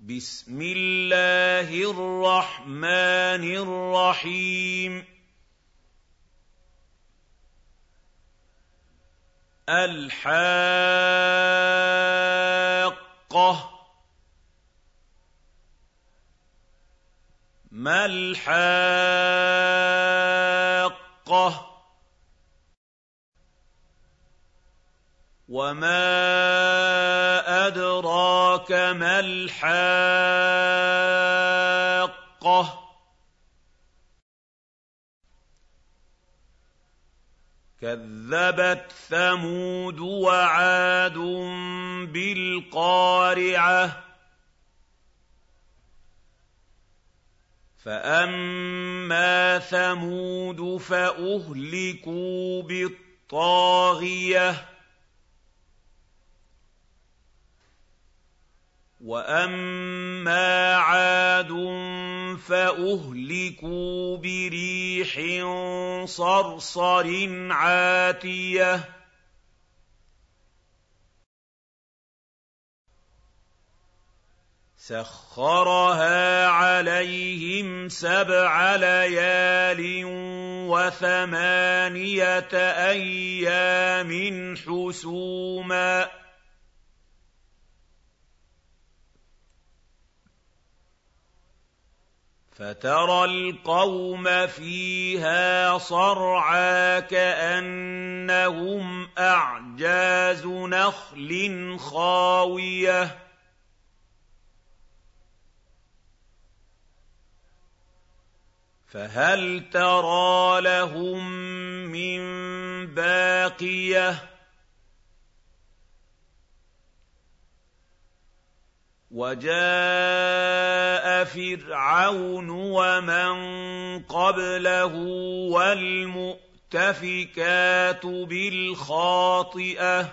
بِسْمِ اللَّهِ الرَّحْمَٰنِ الرَّحِيمِ. الْحَاقَّةُ. مَا الْحَاقَّةُ؟ وَمَا مَا الْحَاقَّةُ؟ كَذَّبَتْ ثَمُودُ وَعَادٌ بِالْقَارِعَةِ. فَأَمَّا ثَمُودُ فَأُهْلِكُوا بِالطَّاغِيَةِ. وَأَمَّا عَادٌ فَأُهْلِكُوا بِرِيحٍ صَرْصَرٍ عَاتِيَةٍ سَخَّرَهَا عَلَيْهِمْ سَبْعَ لَيَالٍ وَثَمَانِيَةَ أَيَّامٍ حُسُومًا فَتَرَى الْقَوْمَ فِيهَا صَرْعَىٰ كَأَنَّهُمْ أَعْجَازُ نَخْلٍ خَاوِيَةٍ. فَهَلْ تَرَىٰ لَهُم مِّن بَاقِيَةٍ؟ وَجَاءَ فِرْعَوْنُ وَمَن قَبْلَهُ وَالْمُؤْتَفِكَاتُ بِالْخَاطِئَةِ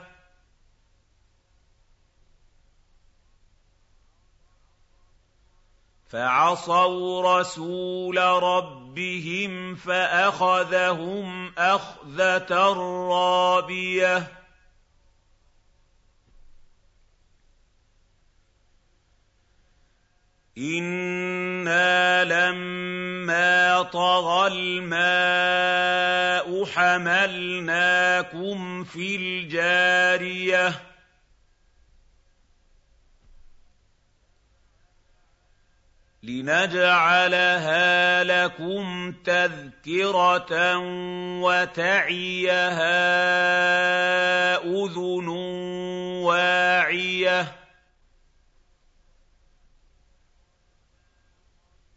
فَعَصَوْا رَسُولَ رَبِّهِمْ فَأَخَذَهُمْ أَخْذَةً رَّابِيَةً إِنَّا لَمَّا طَغَى الْمَاءُ حَمَلْنَاكُمْ فِي الْجَارِيَةِ لِنَجْعَلَهَا لَكُمْ تَذْكِرَةً وَتَعِيَهَا أُذُنٌ وَاعِيَةٌ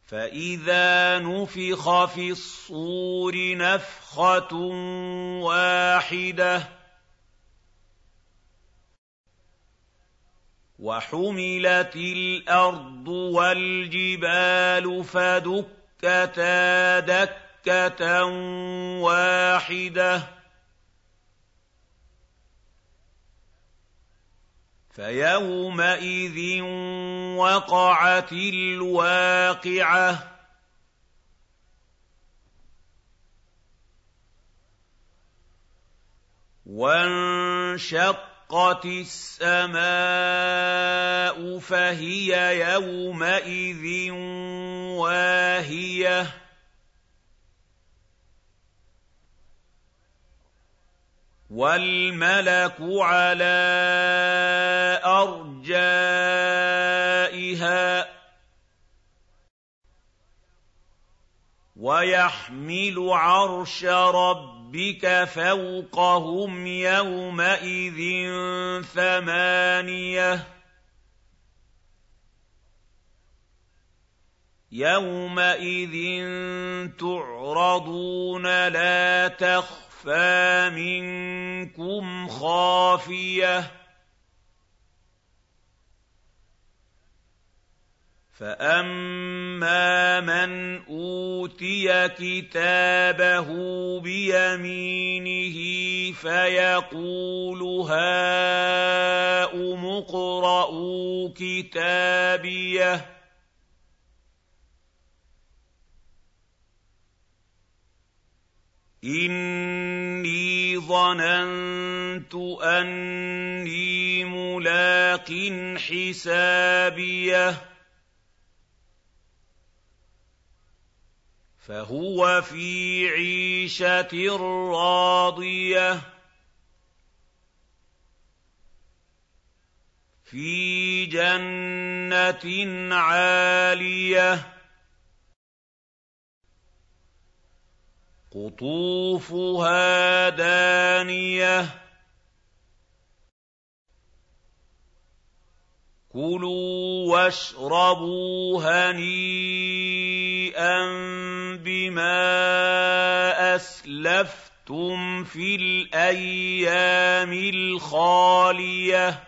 فَإِذَا نُفِخَ فِي الصُّورِ نَفْخَةٌ وَاحِدَةٌ وَحُمِلَتِ الْأَرْضُ وَالْجِبَالُ فَدُكَّتَا دَكَّةً وَاحِدَةً فَيَوْمَئِذٍ وَقَعَتِ الْوَاقِعَةُ. وَانشَقَّتِ السَّمَاءُ فَهِيَ يَوْمَئِذٍ وَاهِيَةٌ. وَالْمَلَكُ عَلَىٰ أَرْجَائِهَا ۚ وَيَحْمِلُ عَرْشَ رَبِّكَ فَوْقَهُمْ يَوْمَئِذٍ ثَمَانِيَةٌ يَوْمَئِذٍ تُعْرَضُونَ لَا تَخْفَىٰ تَخْفَىٰ مِنكُمْ خَافِيَةٌ فَأَمَّا مَنْ أُوتِيَ كِتَابَهُ بِيَمِينِهِ فَيَقُولُ هَاؤُمُ اقْرَءُوا كِتَابِيَهْ إِنِّي ظَنَنتُ أَنِّي مُلَاقٍ حِسَابِيَهْ. فَهُوَ فِي عِيشَةٍ رَّاضِيَةٍ. فِي جَنَّةٍ عَالِيَةٍ. قطوفها دانية. كُلُوا وَاشْرَبُوا هَنِيئًا بِمَا أَسْلَفْتُمْ فِي الْأَيَّامِ الْخَالِيَةِ.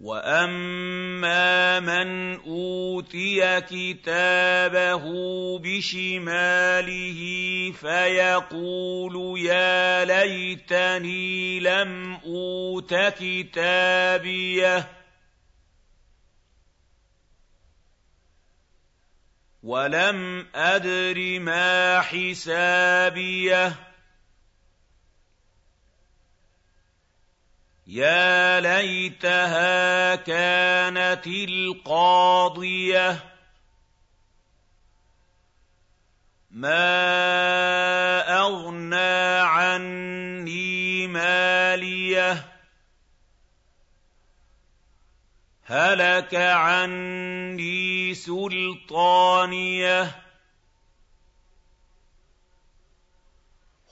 وَأَمَّا مَنْ أُوتِيَ كِتَابَهُ بِشِمَالِهِ فَيَقُولُ يَا لَيْتَنِي لَمْ أُوتَ كِتَابِيَهْ وَلَمْ أَدْرِ مَا حِسَابِيَهْ يَا لَيْتَهَا كَانَتِ الْقَاضِيَةَ مَا أَغْنَىٰ عَنِّي مَالِيَهْ هَلَكَ عَنِّي سُلْطَانِيَهْ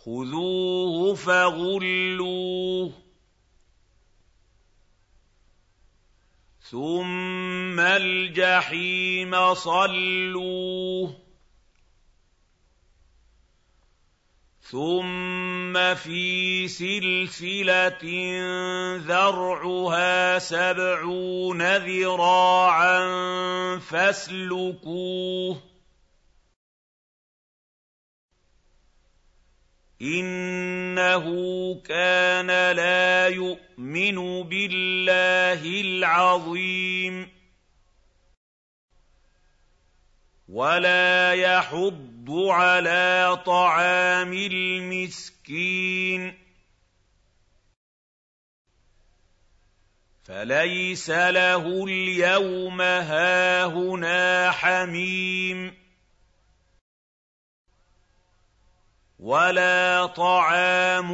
خُذُوهُ فَغُلُّوهُ ثُمَّ الْجَحِيمَ صَلُّوهُ ثُمَّ فِي سِلْسِلَةٍ ذَرْعُهَا سَبْعُونَ ذِرَاعًا فَاسْلُكُوهُ إِنَّهُ كَانَ لَا يُؤْمِنُ بِاللَّهِ الْعَظِيمِ وَلَا يَحُضُّ عَلَىٰ طَعَامِ الْمِسْكِينِ فَلَيْسَ لَهُ الْيَوْمَ هَاهُنَا حَمِيمٌ وَلَا طَعَامٌ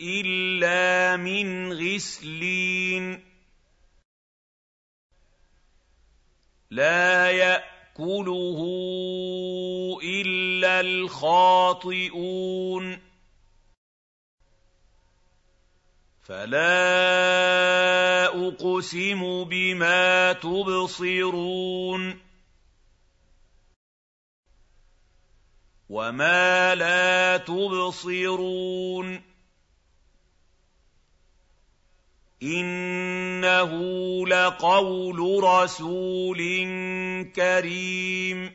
إِلَّا مِنْ غِسْلِينٍ لَّا يَأْكُلُهُ إِلَّا الْخَاطِئُونَ فَلَا أُقْسِمُ بِمَا تُبْصِرُونَ وَمَا لَا تُبْصِرُونَ إِنَّهُ لَقَوْلُ رَسُولٍ كَرِيمٍ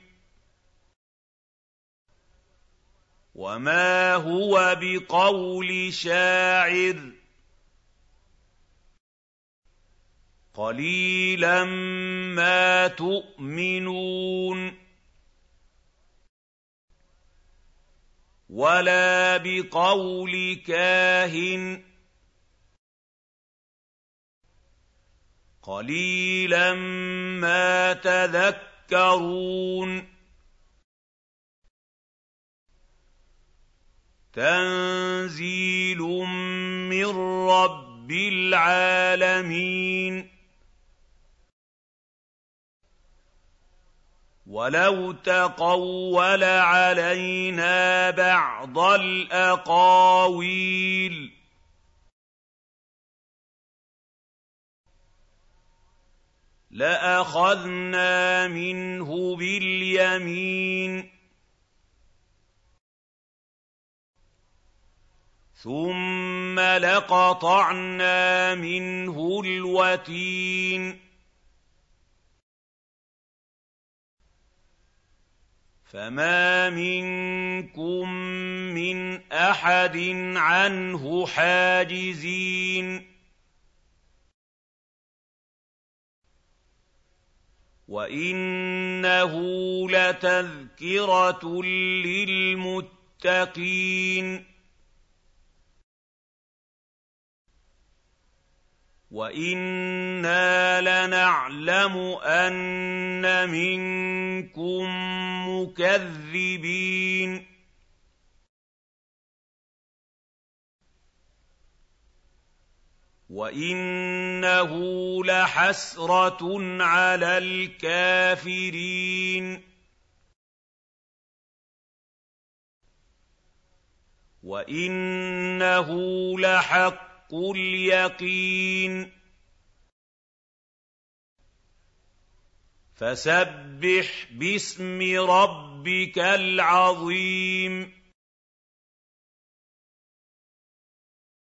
وَمَا هُوَ بِقَوْلِ شَاعِرٍ قَلِيلًا مَّا تُؤْمِنُونَ وَلَا بِقَوْلِ كَاهِنٍ ۚ قَلِيلًا مَّا تَذَكَّرُونَ تَنزِيلٌ مِّن رَّبِّ الْعَالَمِينَ وَلَوْ تَقَوَّلَ عَلَيْنَا بَعْضَ الْأَقَاوِيلِ لَأَخَذْنَا مِنْهُ بِالْيَمِينِ ثُمَّ لَقَطَعْنَا مِنْهُ الْوَتِينَ فَمَا مِنكُم مِّنْ أَحَدٍ عَنْهُ حَاجِزِينَ وَإِنَّهُ لَتَذْكِرَةٌ لِّلْمُتَّقِينَ وَإِنَّا لَنَعْلَمُ أَنَّ مِنكُم مُّكَذِّبِينَ وَإِنَّهُ لَحَسْرَةٌ عَلَى الْكَافِرِينَ وَإِنَّهُ لَحَقُّ الْيَقِينِ فَسَبِّحْ بِاسْمِ رَبِّكَ الْعَظِيمِ